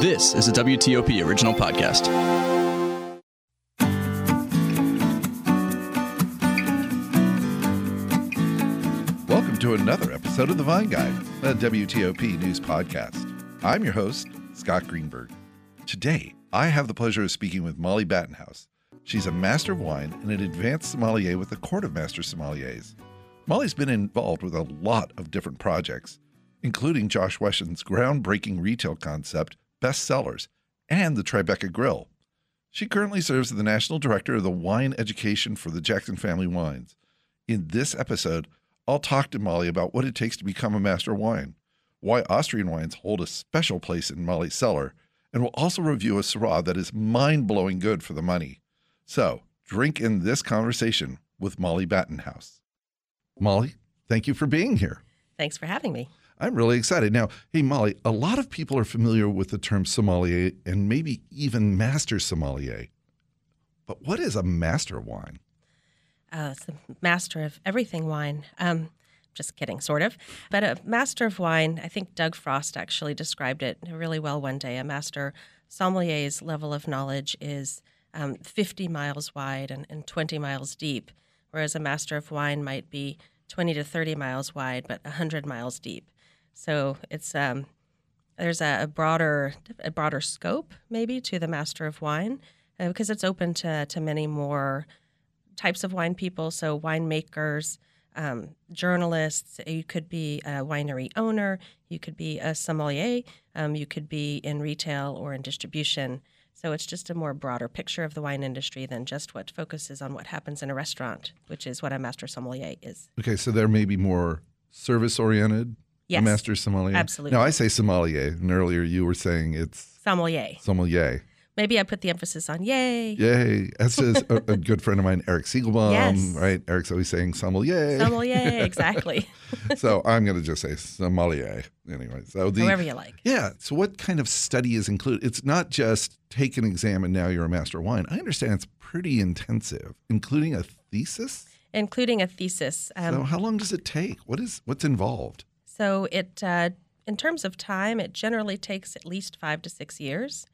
This is a WTOP original podcast. Welcome to another episode of The Vine Guide, a WTOP news podcast. I'm your host, Scott Greenberg. Today, I have the pleasure of speaking with Mollie Battenhouse. She's a master of wine and an advanced sommelier with the Court of Master Sommeliers. Mollie's been involved with a lot of different projects, including Josh Wesson's groundbreaking retail concept, Best Cellars, and the Tribeca Grill. She currently serves as the National Director of the Wine Education for the Jackson Family Wines. In this episode, I'll talk to Mollie about what it takes to become a master wine, why Austrian wines hold a special place in Mollie's cellar, and we'll also review a Syrah that is mind blowing good for the money. So, drink in this conversation with Mollie Battenhouse. Mollie, thank you for being here. Thanks for having me. I'm really excited. Now, hey, Mollie, a lot of people are familiar with the term sommelier and maybe even master sommelier. But what is a master of wine? Uh, it's the master of everything wine. Um, just kidding, sort of. But a master of wine, I think Doug Frost actually described it really well one day. A master sommelier's level of knowledge is um, 50 miles wide and, and 20 miles deep, whereas a master of wine might be 20 to 30 miles wide, but 100 miles deep. So it's um, there's a, a, broader a broader scope maybe to the master of wine uh, because it's open to to many more types of wine people. So winemakers, um, journalists. You could be a winery owner. You could be a sommelier. Um, you could be in retail or in distribution. So it's just a more broader picture of the wine industry than just what focuses on what happens in a restaurant, which is what a master sommelier is. Okay, so there may be more service oriented. Yes, master sommelier. Absolutely. Now I say sommelier, and earlier you were saying it's sommelier. Sommelier. Maybe I put the emphasis on yay. Yay. That's a, a good friend of mine, Eric Siegelbaum, yes. right? Eric's always saying sommelier. Sommelier, exactly. so I'm going to just say sommelier anyway. So the, However you like. Yeah. So what kind of study is included? It's not just take an exam and now you're a master of wine. I understand it's pretty intensive, including a thesis? Including a thesis. Um, so how long does it take? What is What's involved? So it, uh, in terms of time, it generally takes at least five to six years.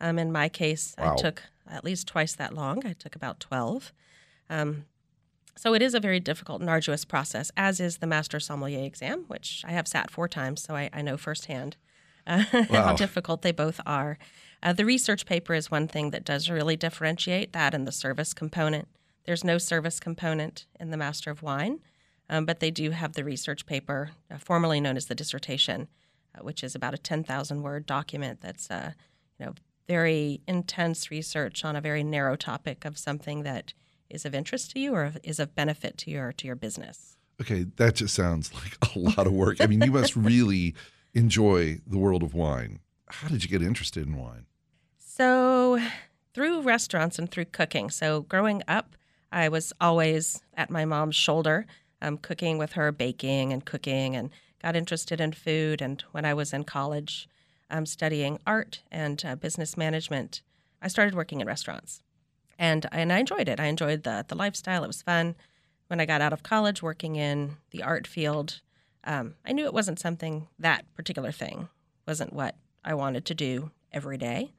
Um, in my case, wow. I took at least twice that long. I took about 12. Um, so it is a very difficult and arduous process, as is the Master Sommelier exam, which I have sat four times, so I, I know firsthand uh, wow. how difficult they both are. Uh, the research paper is one thing that does really differentiate that and the service component. There's no service component in the Master of Wine, um, but they do have the research paper, uh, formerly known as the dissertation, uh, which is about a 10,000 word document that's uh, you know very intense research on a very narrow topic of something that is of interest to you or is of benefit to your to your business. Okay, that just sounds like a lot of work. I mean, you must really enjoy the world of wine. How did you get interested in wine? So, through restaurants and through cooking. So, growing up, I was always at my mom's shoulder, um, cooking with her, baking and cooking, and got interested in food. And when I was in college, um, studying art and uh, business management, I started working in restaurants, and and I enjoyed it. I enjoyed the the lifestyle. It was fun. When I got out of college, working in the art field, um, I knew it wasn't something that particular thing wasn't what I wanted to do every day,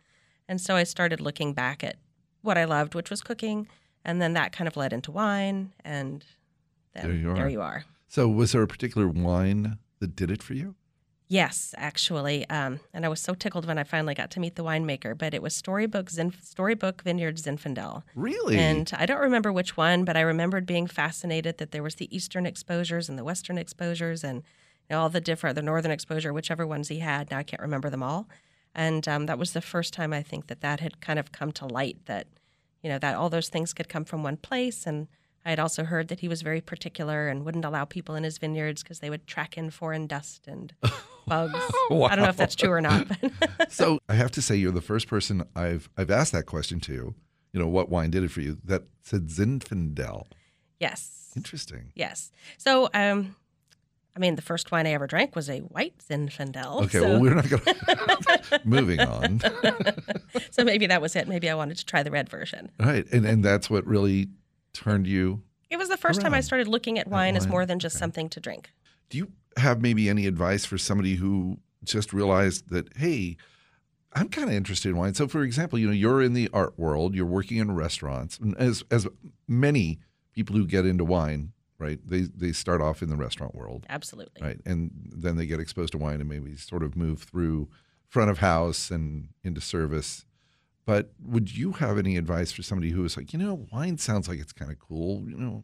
and so I started looking back at what I loved, which was cooking, and then that kind of led into wine, and there you are. There you are. So, was there a particular wine that did it for you? Yes, actually, um, and I was so tickled when I finally got to meet the winemaker. But it was Storybook Zinf- Storybook Vineyard Zinfandel. Really? And I don't remember which one, but I remembered being fascinated that there was the eastern exposures and the western exposures, and you know, all the different the northern exposure, whichever ones he had. Now I can't remember them all. And um, that was the first time I think that that had kind of come to light that you know that all those things could come from one place and I had also heard that he was very particular and wouldn't allow people in his vineyards because they would track in foreign dust and bugs. wow. I don't know if that's true or not. so I have to say, you're the first person I've I've asked that question to. You know, what wine did it for you? That said Zinfandel. Yes. Interesting. Yes. So, um, I mean, the first wine I ever drank was a white Zinfandel. Okay, so. well, we're not going to. Moving on. so maybe that was it. Maybe I wanted to try the red version. Right, and and that's what really turned you. It was the first time I started looking at wine, as wine, more than just okay. something to drink. Do you have maybe any advice for somebody who just realized that, hey, I'm kind of interested in wine. So, for example, you know, you're in the art world, you're working in restaurants, as as many people who get into wine, right? They they start off in the restaurant world, Absolutely. right, and then they get exposed to wine and maybe sort of move through front of house and into service. But would you have any advice for somebody who is like, you know, wine sounds like it's kind of cool. You know,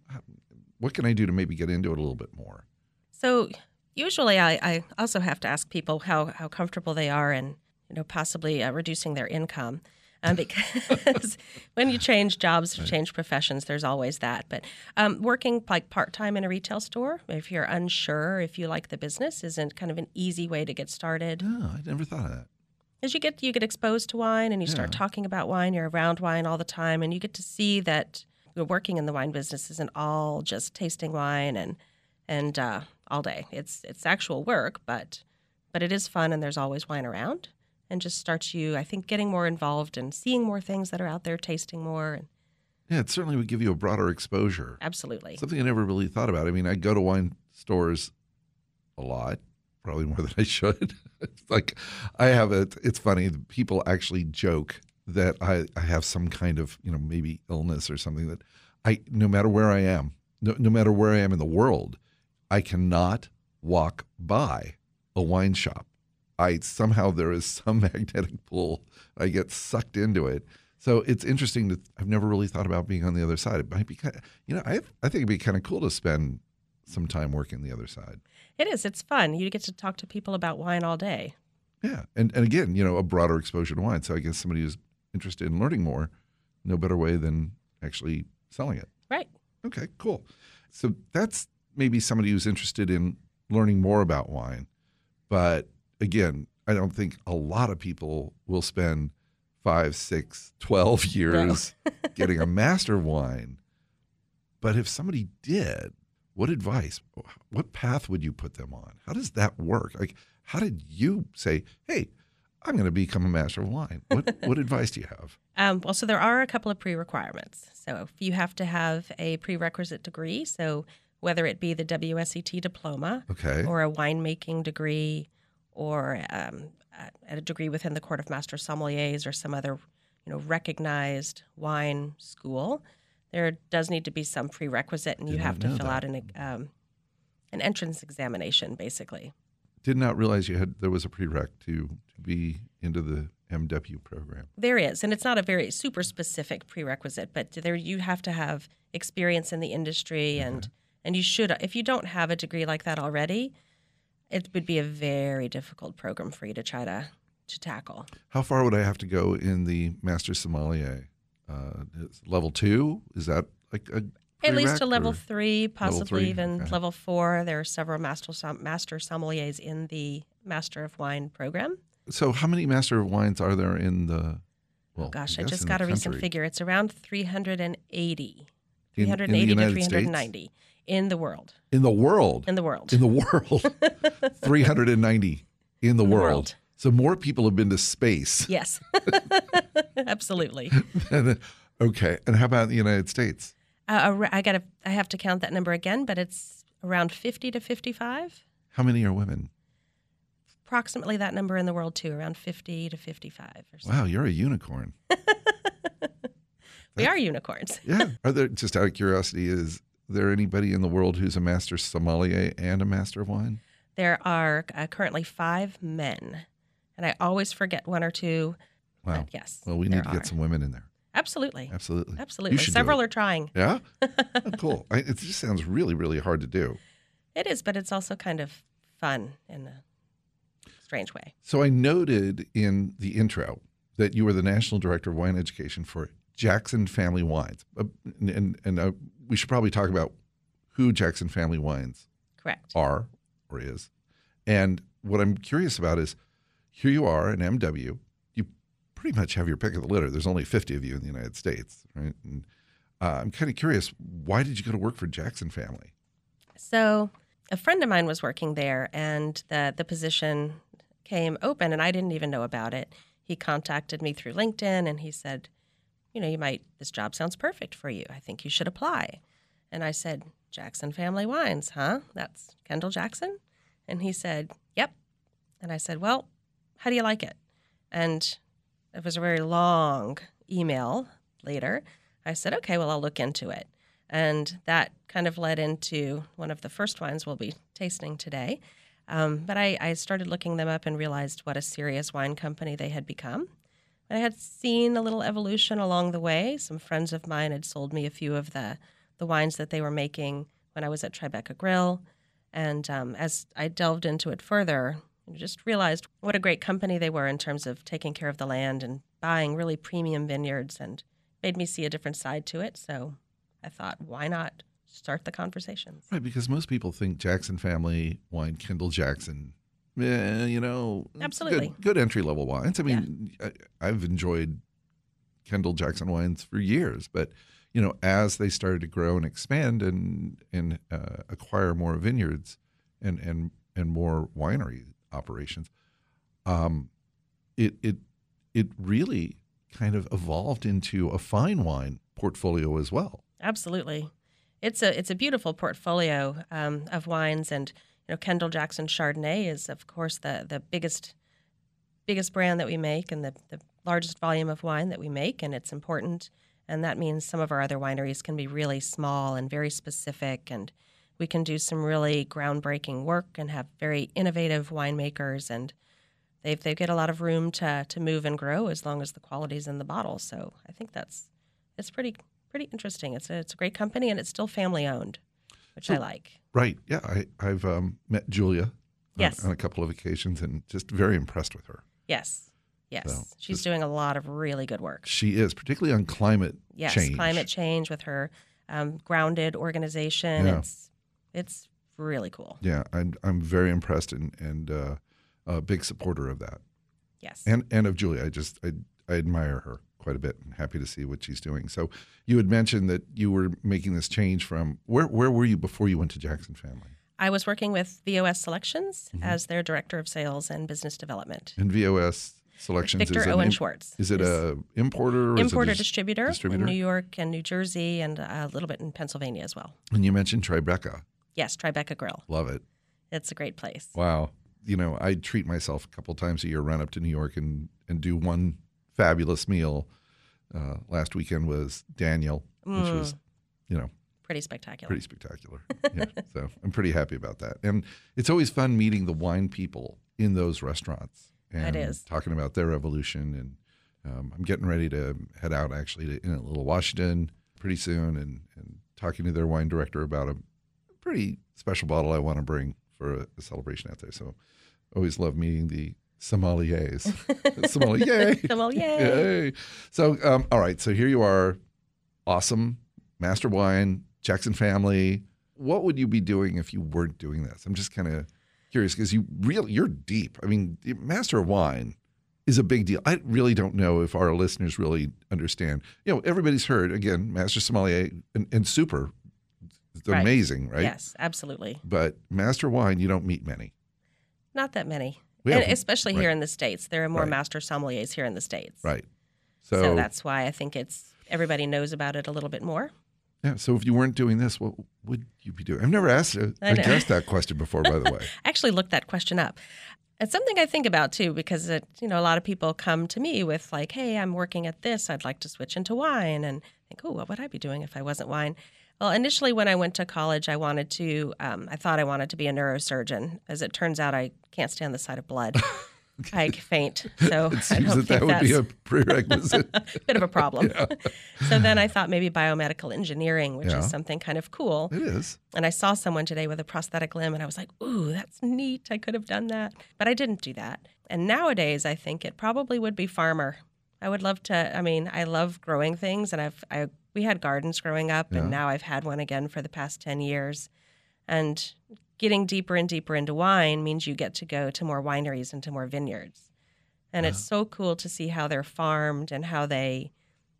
what can I do to maybe get into it a little bit more? So usually, I, I also have to ask people how, how comfortable they are and you know possibly uh, reducing their income. Um, because when you change jobs or change professions, there's always that. But um, working like part time in a retail store, if you're unsure if you like the business, isn't kind of an easy way to get started. No, I never thought of that. As you get you get exposed to wine and you start Yeah. talking about wine, you're around wine all the time, and you get to see that you're working in the wine business isn't all just tasting wine and and uh, all day. It's it's actual work, but but it is fun, and there's always wine around, and just starts you, I think, getting more involved and seeing more things that are out there, tasting more. And Yeah, it certainly would give you a broader exposure. absolutely, Something I never really thought about. I mean, I go to wine stores a lot, probably more than I should. it's like I have a. It's funny. People actually joke that I, I have some kind of you know maybe illness or something that I no matter where I am, no, no matter where I am in the world, I cannot walk by a wine shop. I somehow there is some magnetic pull. I get sucked into it. So it's interesting to. I've never really thought about being on the other side. It might be, kind you know, I I think it'd be kind of cool to spend some time working the other side. it is. It's fun. You get to talk to people about wine all day. Yeah, and and again, you know, a broader exposure to wine. So I guess somebody who's interested in learning more, no better way than actually selling it. Right. Okay, cool. So that's maybe somebody who's interested in learning more about wine. But again, I don't think a lot of people will spend five, six, 12 years getting a master of wine. But if somebody did, what advice, what path would you put them on? How does that work? Like, how did you say, hey, I'm going to become a master of wine? What, what advice do you have? Um, well, so there are a couple of pre-requirements. So if you have to have a prerequisite degree, so whether it be the WSET diploma Okay. or a winemaking degree or um, a, a degree within the Court of Master Sommeliers or some other, you know, recognized wine school, there does need to be some prerequisite, and you Did not have to fill that. out an um, an entrance examination, basically. Did not realize you had there was a prereq to to be into the MW program. There is, and it's not a very super specific prerequisite, but there you have to have experience in the industry, and and you should. If you don't have a degree like that already, it would be a very difficult program for you to try to to tackle. How far would I have to go in the master sommelier? Uh, level two is that like a At least to level three, possibly three, even okay. level four. There are several master som- master sommeliers in the Master of Wine program. So how many master of wines are there in the? Well, Oh Gosh, I, guess just got a recent figure. It's around 380. In- in the 380 to United States? 390 in the world. in the world. In the world. in the world, three hundred and ninety in the the world. world. So more people have been to space. Yes, absolutely. okay, and how about the United States? Uh, I got to. I have to count that number again, but it's around fifty to fifty-five. How many are women? Approximately that number in the world too, around fifty to fifty-five. Or so. Wow, you're a unicorn. We are unicorns. Yeah. Are there just out of curiosity, is there anybody in the world who's a master sommelier and a master of wine? There are uh, currently five men, and I always forget one or two. Wow. Yes. Well, we need to get some women in there. Absolutely. Absolutely. Absolutely. Several are trying. Yeah. Oh, cool. I, it just sounds really, really hard to do. It is, but it's also kind of fun in a strange way. So I noted in the intro that you were the national director of wine education for Jackson Family Wines, uh, and and, and uh, we should probably talk about who Jackson Family Wines Correct. are or is. And what I'm curious about is here you are in MW. You pretty much have your pick of the litter. There's only 50 of you in the United States, right? And uh, I'm kind of curious, why did you go to work for Jackson Family? So a friend of mine was working there, and the the position came open, and I didn't even know about it. He contacted me through LinkedIn, and he said, "You know, you might. This job sounds perfect for you. I think you should apply." And I said, "Jackson Family Wines, huh? That's Kendall Jackson." And he said, "Yep." And I said, "Well, how do you like it?" And it was a very long email later, I said, okay, well, I'll look into it. And that kind of led into one of the first wines we'll be tasting today. Um, but I, I started looking them up and realized what a serious wine company they had become. And I had seen a little evolution along the way. Some friends of mine had sold me a few of the, the wines that they were making when I was at Tribeca Grill. And um, as I delved into it further, I just realized what a great company they were in terms of taking care of the land and buying really premium vineyards and made me see a different side to it. So I thought, why not start the conversations? Right, because most people think Jackson Family wine, Kendall Jackson, yeah, you know, absolutely good, good entry level wines. I mean, yeah. I, I've enjoyed Kendall Jackson wines for years, but you know, as they started to grow and expand and and uh, acquire more vineyards and and and more winery operations, um, it it it really kind of evolved into a fine wine portfolio as well. Absolutely, it's a it's a beautiful portfolio um, of wines, and you know Kendall Jackson Chardonnay is of course the the biggest biggest brand that we make and the, the largest volume of wine that we make, and it's important. And that means some of our other wineries can be really small and very specific, and we can do some really groundbreaking work and have very innovative winemakers and they they get a lot of room to to move and grow as long as the quality's in the bottle. So I think that's it's pretty pretty interesting. It's a it's a great company and it's still family owned, which so, I like. Right. Yeah. I I've um, met Julia. Yes. On, on, a couple of occasions and just very impressed with her. Yes. Yes. So, She's just, doing a lot of really good work. She is, particularly on climate change. yes, change. climate change with her um, grounded organization. Yeah. It's it's really cool. Yeah, I'm I'm very impressed and and uh, a big supporter of that. Yes. And and of Julia, I just I I admire her quite a bit and happy to see what she's doing. So you had mentioned that you were making this change from where where were you before you went to Jackson Family? I was working with VOS Selections mm-hmm. as their director of sales and business development. And VOS Selections Victor is Owen Schwartz. Is it a importer? importer a dis- distributor, distributor in New York and New Jersey and a little bit in Pennsylvania as well. And you mentioned Tribeca. Yes, Tribeca Grill. Love it. It's a great place. Wow. You know, I treat myself a couple times a year, run up to New York and, and do one fabulous meal. Uh, last weekend was Daniel, which mm. was, you know, pretty spectacular. Pretty spectacular. yeah. So I'm pretty happy about that. And it's always fun meeting the wine people in those restaurants. And is. Talking about their evolution. And um, I'm getting ready to head out actually to, Inn at Little Washington pretty soon and, and talking to their wine director about a pretty special bottle I want to bring for a, a celebration out there. So always love meeting the sommeliers. Sommelier. Sommelier. Yay. So, um, all right. So here you are, awesome master wine, Jackson family. What would you be doing if you weren't doing this? I'm just kind of curious because you really you're deep. I mean, master of wine is a big deal. I really don't know if our listeners really understand. You know, everybody's heard again, master sommelier and, and super. They're right. amazing, right? Yes, absolutely. But master wine, you don't meet many. Not that many, have, especially right. here in the states. There are more right. master sommeliers here in the states. Right. So, so that's why I think it's everybody knows about it a little bit more. Yeah. So if you weren't doing this, what would you be doing? I've never asked uh, addressed that question before, by the way. I actually looked that question up. It's something I think about too, because it, you know a lot of people come to me with like, "Hey, I'm working at this. I'd like to switch into wine," and think, "Oh, what would I be doing if I wasn't wine?" Well, initially when I went to college, I wanted to. Um, I thought I wanted to be a neurosurgeon. As it turns out, I can't stand the sight of blood. I faint. So it seems that that would be a prerequisite. bit of a problem. Yeah. so then I thought maybe biomedical engineering, which yeah. is something kind of cool. It is. And I saw someone today with a prosthetic limb, and I was like, "Ooh, that's neat! I could have done that," but I didn't do that. And nowadays, I think it probably would be farmer. I would love to. I mean, I love growing things, and I've I we had gardens growing up, yeah. and now I've had one again for the past ten years. And getting deeper and deeper into wine means you get to go to more wineries and to more vineyards. And it's so cool to see how they're farmed and how they,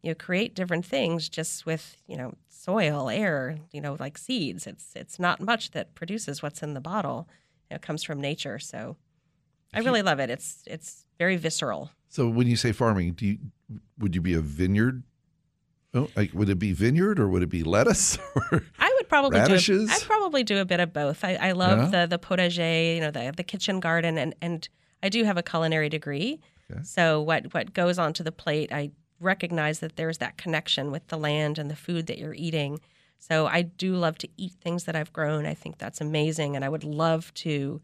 you know, create different things just with, you know, soil, air, you know, like seeds. It's it's not much that produces what's in the bottle. You know, it comes from nature. So I really love it. It's it's very visceral. So when you say farming, do you would you be a vineyard Oh, like would it be vineyard or would it be lettuce? I would probably radishes? do. A, I'd probably do a bit of both. I, I love yeah. the the potager, you know, the the kitchen garden, and and I do have a culinary degree. Okay. So what what goes onto the plate, I recognize that there's that connection with the land and the food that you're eating. So I do love to eat things that I've grown. I think that's amazing, and I would love to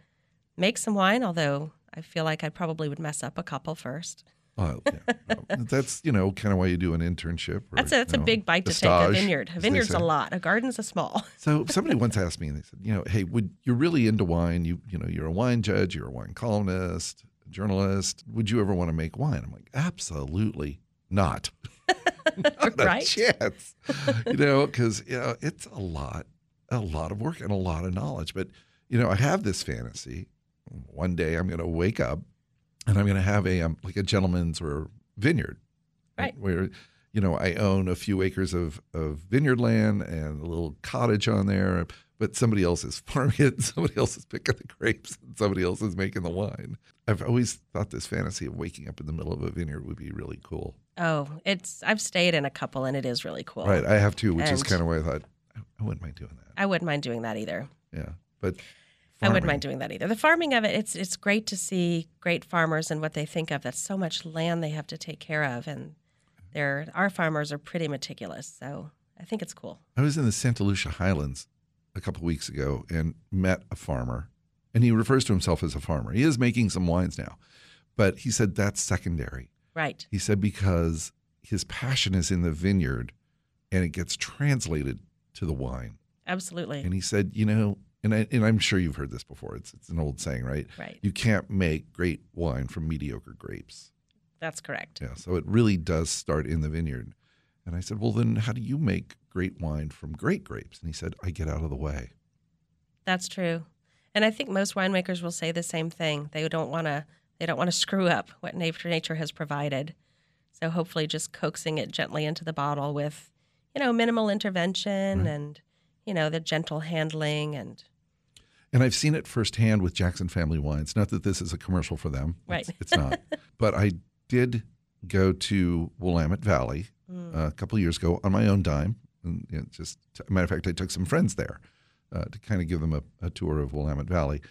make some wine. Although I feel like I probably would mess up a couple first. Well, yeah, that's you know kind of why you do an internship. Or, That's a, that's you a know, big bite to take. A vineyard, a vineyard's a lot. A garden's a small. So somebody once asked me, and they said, you know, hey, would you're really into wine? You you know, you're a wine judge, you're a wine columnist, a journalist. Would you ever want to make wine? I'm like, absolutely not. Not a Right? chance. you know, because you know it's a lot, a lot of work and a lot of knowledge. But you know, I have this fantasy. One day I'm going to wake up and I'm going to have a um, like a gentleman's or vineyard, Right. Where you know I own a few acres of of vineyard land and a little cottage on there, but somebody else is farming it, somebody else is picking the grapes, and somebody else is making the wine. I've always thought this fantasy of waking up in the middle of a vineyard would be really cool. Oh, it's I've stayed in a couple, and it is really cool. Right, I have too, which is kind of why I thought I wouldn't mind doing that. I wouldn't mind doing that either. Yeah, but I wouldn't mind doing that either. The farming of it, it's it's great to see great farmers and what they think of. That's so much land they have to take care of, and they're our farmers are pretty meticulous. So I think it's cool. I was in the Santa Lucia Highlands a couple weeks ago and met a farmer, and he refers to himself as a farmer. He is making some wines now, but he said that's secondary. Right. He said because his passion is in the vineyard, and it gets translated to the wine. Absolutely. And he said, you know, and I, and I'm sure you've heard this before. It's it's an old saying, right? Right. You can't make great wine from mediocre grapes. That's correct. Yeah, so it really does start in the vineyard. And I said, well, then how do you make great wine from great grapes? And he said, I get out of the way. That's true. And I think most winemakers will say the same thing. They don't want to they don't want to screw up what nature nature has provided. So hopefully just coaxing it gently into the bottle with, you know, minimal intervention and, you know, the gentle handling and And I've seen it firsthand with Jackson Family Wines. Not that this is a commercial for them. Right. It's, it's not. but I did go to Willamette Valley uh, a couple of years ago on my own dime. And you know, just, a matter of fact, I took some friends there uh, to kind of give them a, a tour of Willamette Valley.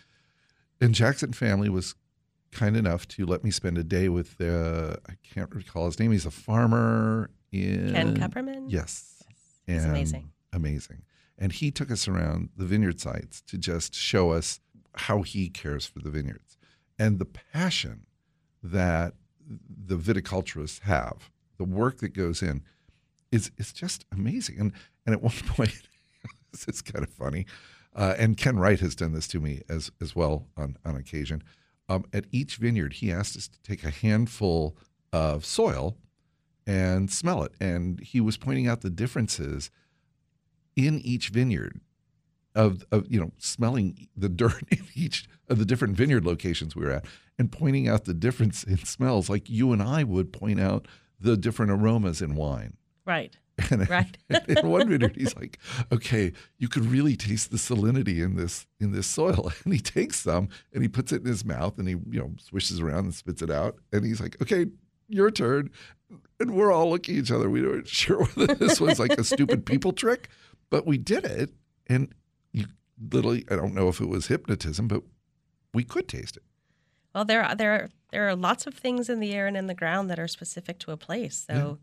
And Jackson Family was kind enough to let me spend a day with, uh, I can't recall his name. He's a farmer in Ken Kupperman. Yes. he's And amazing. Amazing. And he took us around the vineyard sites to just show us how he cares for the vineyards and the passion that the viticulturists have, the work that goes in is is just amazing. And and at one point, is kind of funny. Uh, and Ken Wright has done this to me as as well on on occasion. Um, at each vineyard, he asked us to take a handful of soil and smell it. And he was pointing out the differences in each vineyard of, of you know smelling the dirt in each of the different vineyard locations we were at and pointing out the difference in smells like you and I would point out the different aromas in wine. Right. And Right. in one vineyard, he's like, "Okay, you could really taste the salinity in this in this soil." And he takes some and he puts it in his mouth and he you know swishes around and spits it out. And he's like, "Okay, your turn." And we're all looking at each other. We weren't sure whether this was like a stupid people trick, but we did it. And you literally, I don't know if it was hypnotism, but we could taste it. Well, there are, there are, there are lots of things in the air and in the ground that are specific to a place. So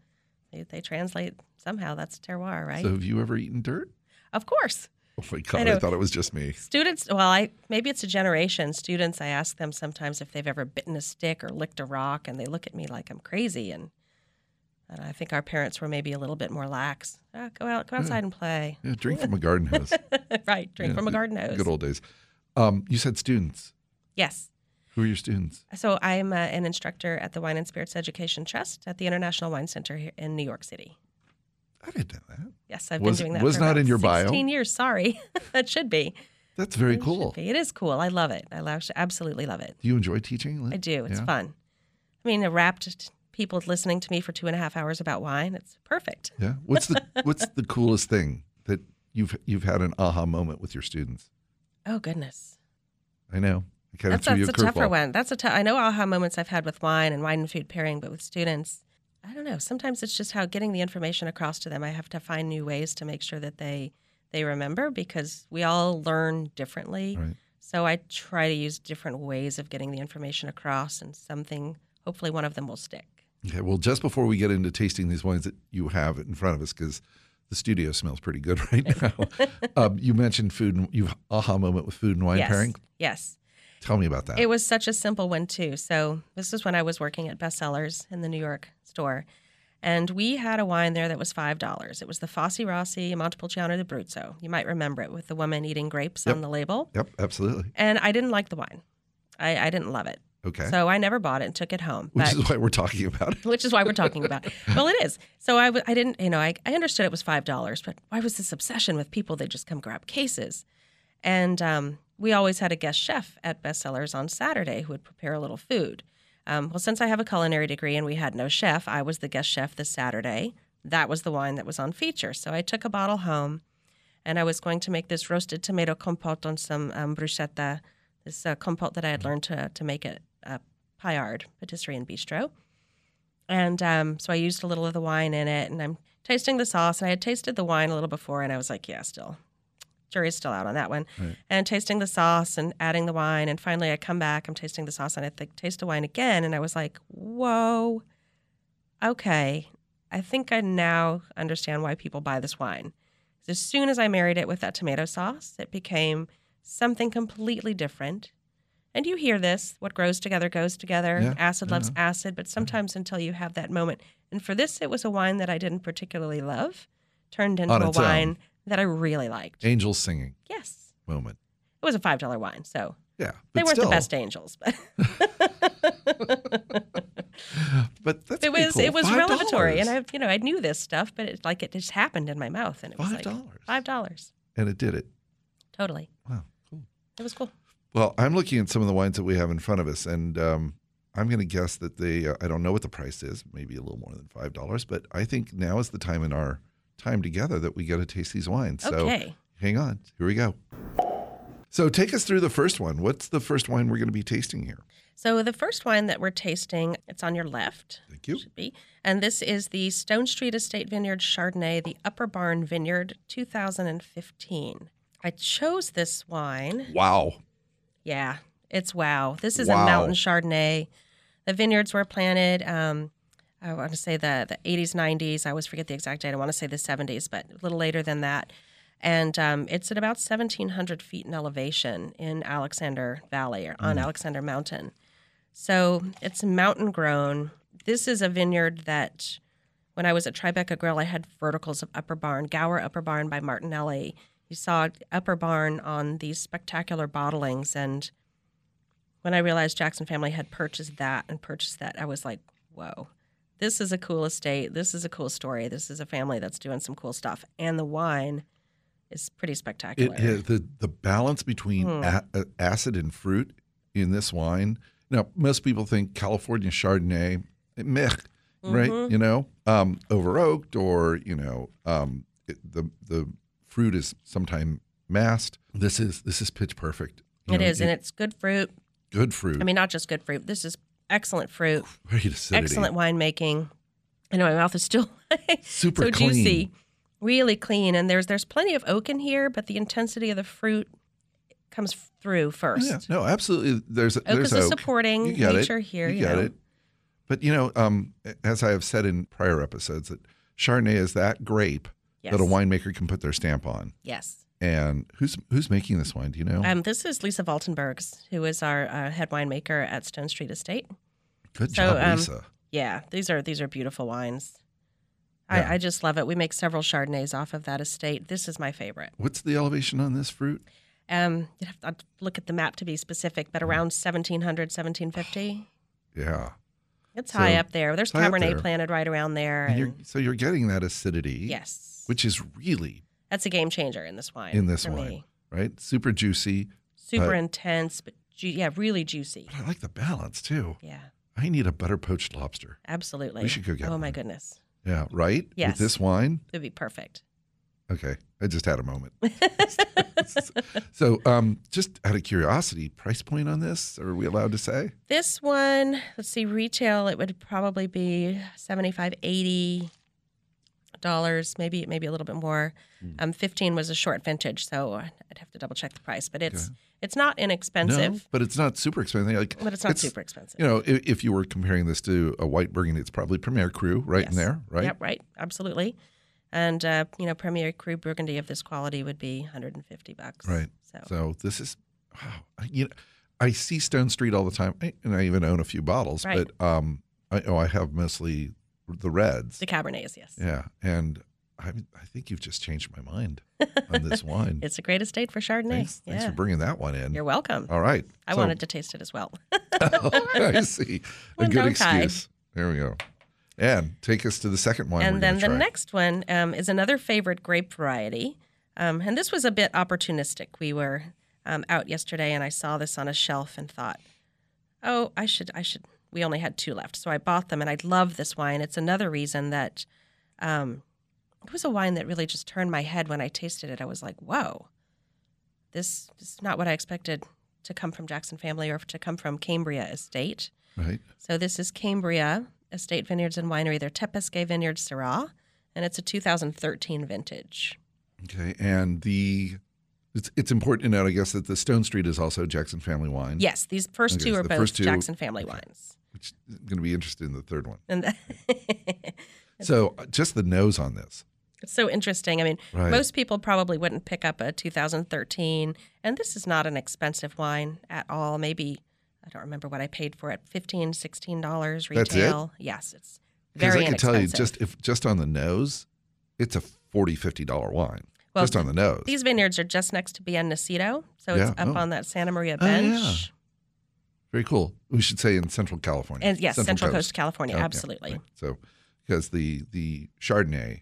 they, they translate somehow. That's terroir, right? So, have you ever eaten dirt? of course. Oh my god! I, know. thought it was just me. Students, well, I maybe it's a generation. Students, I ask them sometimes if they've ever bitten a stick or licked a rock, and they look at me like I'm crazy. And and I think our parents were maybe a little bit more lax. Ah, go out, go outside and play. Yeah, drink from a garden hose. right, drink Yeah, from a garden hose. Good old days. Um, you said students. Yes. Who are your students? So I'm uh, an instructor at the Wine and Spirits Education Trust at the International Wine Center here in New York City. I didn't know that. Yes, I've Was- been doing that. was for not in your bio? 16 years. Sorry, that should be. That's very It cool. It is cool. I love it. I absolutely love it. Do you enjoy teaching? I do. It's Yeah? fun. I mean, a wrapped people listening to me for two and a half hours about wine. It's perfect. Yeah. What's the What's the coolest thing that you've you've had an aha moment with your students? Oh goodness, I know. I kind that's of threw you that's a a tougher one. That's a tou- I know aha moments I've had with wine and wine and food pairing, but with students, I don't know. Sometimes it's just how getting the information across to them. I have to find new ways to make sure that they they remember because we all learn differently. Right. So I try to use different ways of getting the information across, and something hopefully one of them will stick. Okay, well, just before we get into tasting these wines that you have in front of us, because the studio smells pretty good right now, um, you mentioned food and you aha moment with food and wine yes. pairing. Yes. Tell me about that. It was such a simple one, too. So, this is when I was working at Best Cellars in the New York store. And we had a wine there that was $5. It was the Fossi Rossi Montepulciano d'Abruzzo. You might remember it with the woman eating grapes Yep. on the label. yep, absolutely. And I didn't like the wine. I, I didn't love it. Okay. So I never bought it and took it home. Which But- is why we're talking about it. which is why we're talking about it. Well, it is. So I, w- I didn't, you know, I, I understood it was $5, but why was this obsession with people that just come grab cases? And um, we always had a guest chef at Best Cellars on Saturday who would prepare a little food. Um, well, since I have a culinary degree and we had no chef, I was the guest chef this Saturday. That was the wine that was on feature. So I took a bottle home and I was going to make this roasted tomato compote on some um, bruschetta, this uh, compote that I had learned to, to make at uh, Payard Patisserie and Bistro. And um, so I used a little of the wine in it, and I'm tasting the sauce. And I had tasted the wine a little before, and I was like, yeah, still, jury's still out on that one. Right. And tasting the sauce and adding the wine. And finally, I come back, I'm tasting the sauce, and I think, taste the wine again. And I was like, whoa, okay. I think I now understand why people buy this wine. As soon as I married it with that tomato sauce, it became something completely different. And you hear this what grows together goes together. Yeah, acid loves yeah. acid, but sometimes until you have that moment. And for this, it was a wine that I didn't particularly love, turned into a its own. wine that I really liked. Angels singing Yes. moment. It was a $5 wine, so Yeah. they weren't still, the best angels, but But that's it was cool. it was $5. revelatory. And I you know, I knew this stuff, but it like it just happened in my mouth and it was Five like dollars. $5. And it did it. Totally. Wow. Cool. It was cool. Well, I'm looking at some of the wines that we have in front of us, and um, I'm going to guess that they. Uh, I don't know what the price is. Maybe a little more than five dollars, but I think now is the time in our time together that we get to taste these wines. So Okay. hang on. Here we go. So take us through the first one. What's the first wine we're going to be tasting here? So the first wine that we're tasting, it's on your left. Thank you. Should be. And this is the Stonestreet Estate Vineyard Chardonnay, the Upper Barn Vineyard 2015. I chose this wine. Wow. Yeah, it's wow. This is Wow. a mountain Chardonnay. The vineyards were planted, um, I want to say the, the 80s, 90s. I always forget the exact date. I want to say the 70s, but a little later than that. And um, it's at about 1,700 feet in elevation in Alexander Valley or on Alexander Mountain. So it's mountain grown. This is a vineyard that when I was at Tribeca Grill, I had verticals of Upper Barn, Gauer Upper Barn by Martinelli. You saw Upper Barn on these spectacular bottlings. And when I realized Jackson Family had purchased that and purchased that, I was like, whoa, this is a cool estate. This is a cool story. This is a family that's doing some cool stuff. And the wine is pretty spectacular. It, it- the the balance between Hmm. a, acid and fruit in this wine. Now, most people think California Chardonnay, meh, right? Mhm. You know, um, over oaked, or you know, um, it, the the fruit is sometimes masked. This is this is pitch perfect. You It know, is, and it's good fruit. good fruit. I mean, not just good fruit. This is excellent fruit, great acidity, excellent winemaking. I know my mouth is still super so clean. juicy, really clean. And there's there's plenty of oak in here, but the intensity of the fruit comes through first. Yeah, no, absolutely. There's Oak there's is a oak. supporting nature it. here. You You, got know. it. But you know, um, as I have said in prior episodes, that Chardonnay is that grape Yes. that a winemaker can put their stamp on. Yes. And who's who's making this wine? Do you know? Um, this is Lisa Valtenbergs, who is our uh, head winemaker at Stonestreet Estate. Good so, job, um, Lisa. Yeah, these are these are beautiful wines. Yeah. I, I just love it. We make several Chardonnays off of that estate. This is my favorite. What's the elevation on this fruit? Um, you'd have to I'd look at the map to be specific, but around 1700, 1750. Yeah. It's So, high up there. There's Cabernet there. planted right around there. And And you're, so you're getting that acidity, yes, which is really that's a game changer in this wine. In this wine. me. right, super juicy. super But- intense, but ju- yeah, really juicy. But I like the balance too. Yeah, I need a butter poached lobster. absolutely. We should go get Oh my goodness, Yeah, right. With Yes. this wine. it'd be perfect. Okay, I just had a moment. so, um, just out of curiosity, price point on this? Are we allowed to say? This one, let's see, retail, it would probably be 75, 80. dollars, maybe maybe a little bit more. Hmm. Um, Fifteen was a short vintage, so I'd have to double check the price, but it's it's not inexpensive, No, but it's not super expensive. Like, but it's not super expensive. You know, if, if you were comparing this to a white burgundy, it's probably Premier Cru right in there, right? Yep, right, absolutely. And uh, you know, Premier Cru Burgundy of this quality would be 150 bucks. Right. So, So this is, wow. I- You know, I see Stonestreet all the time, and I even own a few bottles. Right. But um, I oh, I have mostly the reds. the Cabernets, yes. Yeah, and I I think you've just changed my mind on this wine. It's a great estate for Chardonnay. thanks, yeah. thanks for bringing that one in. You're welcome. All right. I So- wanted to taste it as well. I see. A good excuse. There we go. And take us to the second one. and then the try. next one um, is another favorite grape variety. Um, and this was a bit opportunistic. We were um, out yesterday and I saw this on a shelf and thought, oh, I should, I should. We only had two left. So I bought them and I love this wine. It's another reason that um, it was a wine that really just turned my head when I tasted it. I was like, whoa, this, this is not what I expected to come from Jackson Family or to come from Cambria Estate. Right. So this is Cambria Estate Vineyards and Winery. They're Tepusquet Vineyard Syrah, and it's a 2013 vintage. Okay. And the it's it's important to note, I guess, that the Stonestreet is also Jackson Family Wine. Yes, these first Okay, two so are both two- Jackson family okay. wines. Which is going to be interested in the third one. And So uh, just the nose on this. it's so interesting. I mean, Right. most people probably wouldn't pick up a 2013, and this is not an expensive wine at all. Maybe I don't remember what I paid for it, 15 $16 That's it? retail. Yes, it's Because very I can tell you, just if just on the nose, it's a 40 50 dollar wine. Well, just on the nose. These vineyards are just next to Bien Nacido, so Yeah. it's up Oh. on that Santa Maria Oh, yeah. bench. Very cool. We should say in Central California. And yes, Central, Coast, California, Oh, yeah, absolutely. right. So because the the Chardonnay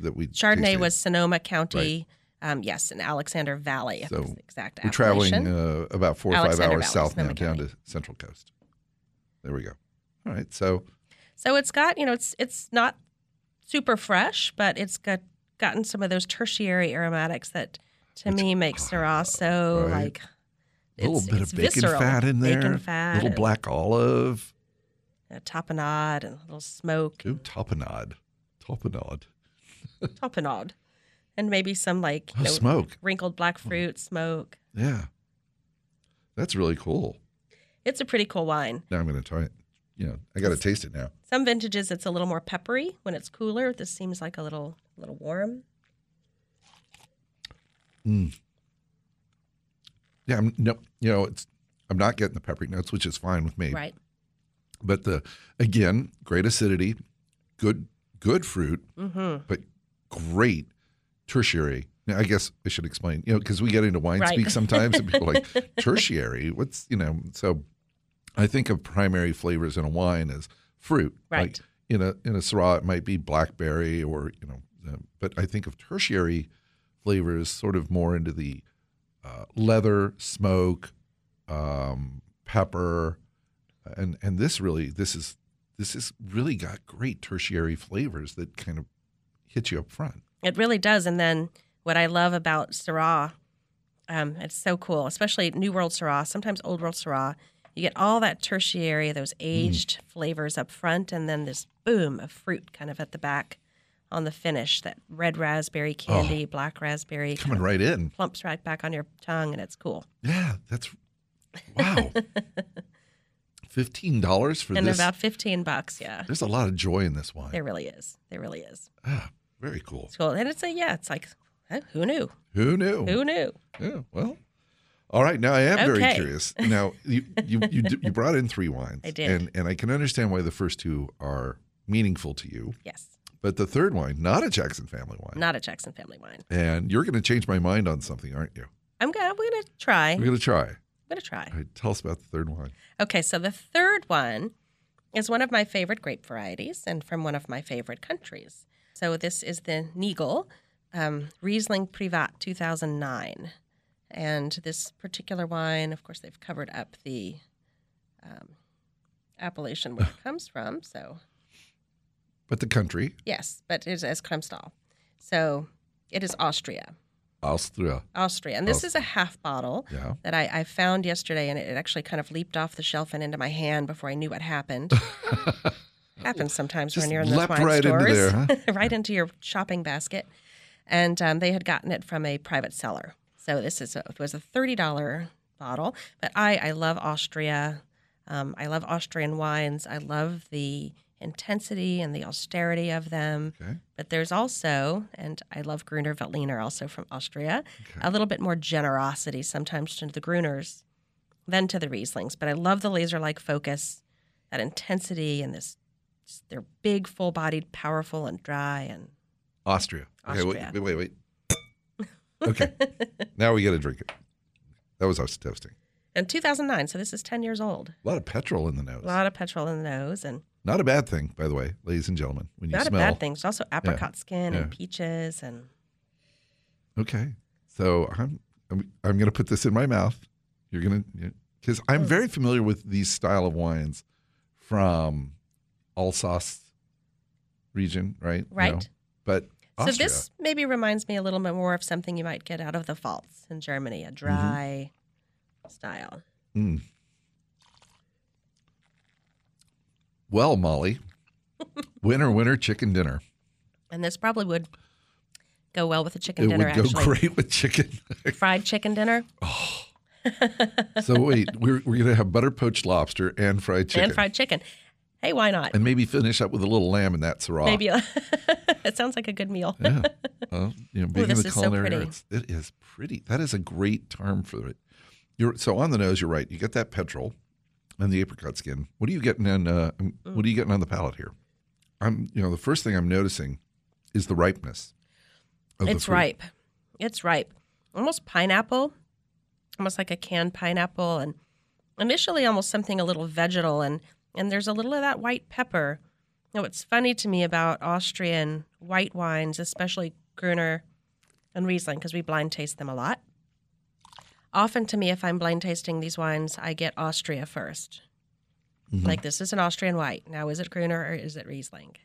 that we Chardonnay tasted, was Sonoma County, um, yes, in Alexander Valley. So exact we're traveling uh, about four or five hours Valley, south now down to Central Coast. There we go. All right. So So it's got, you know, it's it's not super fresh, but it's got gotten some of those tertiary aromatics that to me make Syrah so Right. like a little bit of bacon visceral. fat in there. Bacon fat, A little black olive. a tapenade and a little smoke, Ooh, tapenade. Tapenade. tapenade, and maybe some like Oh, know, smoke. wrinkled black fruit smoke. Yeah. That's really cool. It's a pretty cool wine. Now I'm going to try it. You know, I got to taste it now. Some vintages it's a little more peppery when it's cooler. This seems like a little little warm. Yeah, I'm, no, you know, it's I'm not getting the peppery notes, which is fine with me. Right. But the again, great acidity, good good fruit, Mm-hmm. but great tertiary. Now, I guess I should explain, you know, because we get into wine Right. speak sometimes, and people are like tertiary. What's you know? So I think of primary flavors in a wine as fruit. Right. Like in a in a Syrah, it might be blackberry or you know, uh, but I think of tertiary flavors sort of more into the uh, leather, smoke, um, pepper, and and this really this is this has really got great tertiary flavors that kind of hit you up front. It really does. And then what I love about Syrah, um, it's so cool, especially New World Syrah, sometimes Old World Syrah. You get all that tertiary, those Mm. aged flavors up front, and then this boom of fruit kind of at the back on the finish. That red raspberry candy, black raspberry Oh. Coming right in. plumps right back on your tongue, and it's cool. Yeah, that's wow. Fifteen dollars for and this. about 15 bucks, yeah. There's a lot of joy in this wine. There really is. There really is. Ah, very cool. It's cool. And it's a, yeah, it's like, who knew? Who knew? Who knew? Yeah. Well. All right. Now I am very curious. Now you you you, d- you brought in three wines. I did. And and I can understand why the first two are meaningful to you, Yes. but the third wine, not a Jackson family wine. Not a Jackson family wine. And you're going to change my mind on something, aren't you? I'm gonna, I'm gonna try. We're going to try. I'm gonna try. All right, tell us about the third wine. Okay, so the third one is one of my favorite grape varieties and from one of my favorite countries. So this is the Nigl um, Riesling Privat 2009. And this particular wine, of course, they've covered up the um, appellation where it comes from. So, But the country, yes, but it is as Kremstal. So it is Austria. Austria. Austria. And this is a half bottle Yeah. that I, I found yesterday, and it actually kind of leaped off the shelf and into my hand before I knew what happened. Happens sometimes Just when you're in those wine right into stores, there, huh? right into your shopping basket. And um, they had gotten it from a private seller. So this is a, it was a thirty dollar bottle. But I I love Austria. Um, I love Austrian wines. I love the intensity and the austerity of them. Okay. But there's also, and I love Gruner Veltliner also from Austria, a little bit more generosity sometimes to the Gruners than to the Rieslings. But I love the laser like focus, that intensity, and this. They're big, full bodied, powerful, and dry. And Austria. Okay, wait, wait, wait. Okay. now we got to drink it. That was us toasting. and 2009, so this is 10 years old. A lot of petrol in the nose. A lot of petrol in the nose, and Not a bad thing, by the way, ladies and gentlemen. When you not smell. a bad thing. There's also apricot skin yeah. and peaches, and Okay. So I'm I'm, I'm going to put this in my mouth. You're going to because I'm Mm. very familiar with these style of wines from Alsace region, right? Right. know, But so this maybe reminds me a little bit more of something you might get out of the Pfalz in Germany, Mm-hmm. a dry style. Mm. Well, Mollie, winner, winner, chicken dinner. And this probably would go well with a chicken it dinner, would go actually. great with chicken. Fried chicken dinner Oh. so wait, we're we're gonna have butter poached lobster and fried chicken, and fried chicken. Hey, why not? and maybe finish up with a little lamb in that Syrah. Maybe it sounds like a good meal. yeah. Well, you know, being in this the so culinary arts, it is pretty. That is a great term for it. You're so on the nose. You're right. You get that petrol and the apricot skin. What are you getting in? Uh, What are you getting on the palate here? I'm. You know, the first thing I'm noticing is the ripeness. The It's fruit. ripe. It's ripe. Almost pineapple, almost like a canned pineapple, and initially almost something a little vegetal, and and there's a little of that white pepper. Know, what's funny to me about Austrian white wines, especially Gruner and Riesling, because we blind taste them a lot. Often, to me, if I'm blind tasting these wines, I get Austria 1st Mm-hmm. Like this is an Austrian white. Now, is it Gruner or is it Riesling?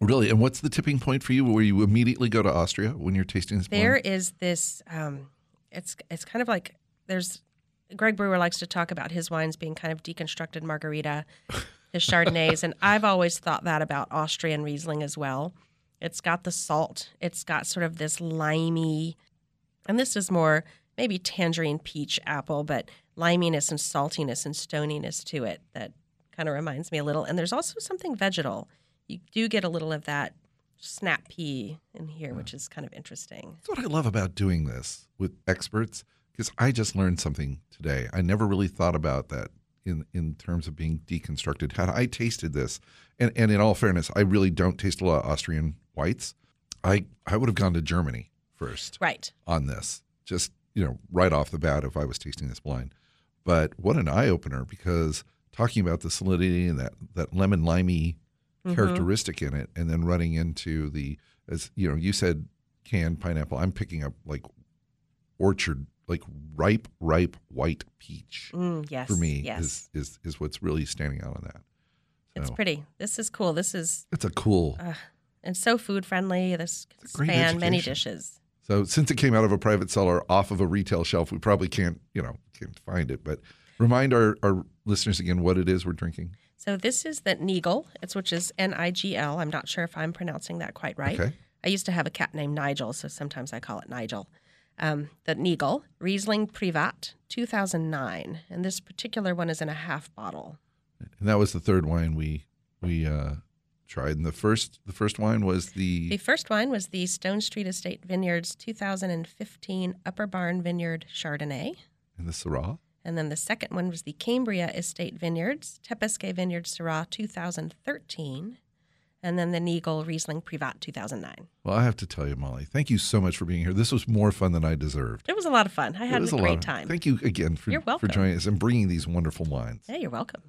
Really, and what's the tipping point for you where you immediately go to Austria when you're tasting this? There wine? is this. Um, it's it's kind of like there's. Greg Brewer likes to talk about his wines being kind of deconstructed margarita, his Chardonnays, and I've always thought that about Austrian Riesling as well. It's got the salt. It's got sort of this limey, and this is more maybe tangerine, peach, apple, but liminess and saltiness and stoniness to it that kind of reminds me a little. And there's also something vegetal. You do get a little of that snap pea in here, hmm. which is kind of interesting. That's what I love about doing this with experts because I just learned something today. I never really thought about that in in terms of being deconstructed. Had I tasted this, and, and in all fairness, I really don't taste a lot of Austrian whites. I I would have gone to Germany first Right. on this, just you know, right off the bat if I was tasting this blind. But what an eye opener because talking about the solidity and that that lemon limey mm-hmm. characteristic in it, and then running into the as you know, you said canned pineapple. I'm picking up like orchard, like ripe, ripe white peach. Mm, yes. For me, yes. is is is what's really standing out on that. it's pretty. This is cool. This is It's a cool. and so food friendly. This can span many dishes. So since it came out of a private cellar off of a retail shelf, we probably can't, you know, can't find it. But remind our, our listeners again what it is we're drinking. So this is the Nigel. It's which is N I G L. I'm not sure if I'm pronouncing that quite right. Okay. I used to have a cat named Nigel, so sometimes I call it Nigel. Um, the Nigel Riesling Privat 2009, and this particular one is in a half bottle. And that was the third wine we we uh, tried. And the first the first wine was the, The first wine was the Stonestreet Estate Vineyards 2015 Upper Barn Vineyard Chardonnay. in the Syrah. And then the second one was the Cambria Estate Vineyards, Tepusquet Vineyard Syrah 2013. And then the Nigel Riesling Privat 2009. Well, I have to tell you, Mollie, thank you so much for being here. This was more fun than I deserved. It was a lot of fun. I had was a great of- time. Thank you again for, for joining us and bringing these wonderful wines. Yeah, you're welcome.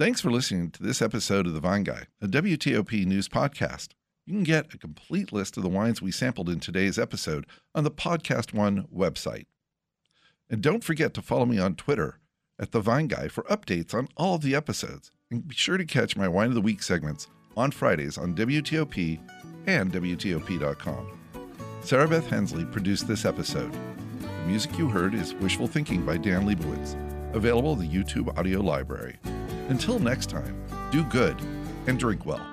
Thanks for listening to this episode of The Vine Guy, a WTOP news podcast. You can get a complete list of the wines we sampled in today's episode on the Podcast One website. And don't forget to follow me on Twitter at The Vine Guy for updates on all of the episodes. And be sure to catch my Wine of the Week segments on Fridays on WTOP and WTOP.com. Sarah Beth Hensley produced this episode. The music you heard is Wishful Thinking by Dan Lebowitz, available at the YouTube audio library. Until next time, do good and drink well.